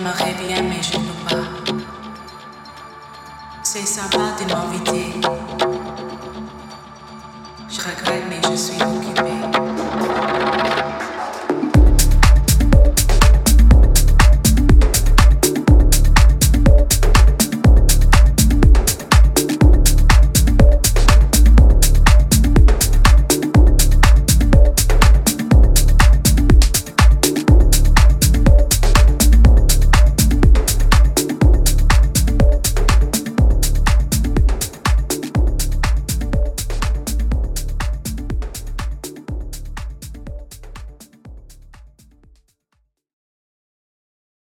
J'aimerais bien, mais je ne peux pas. C'est sympa de m'inviter.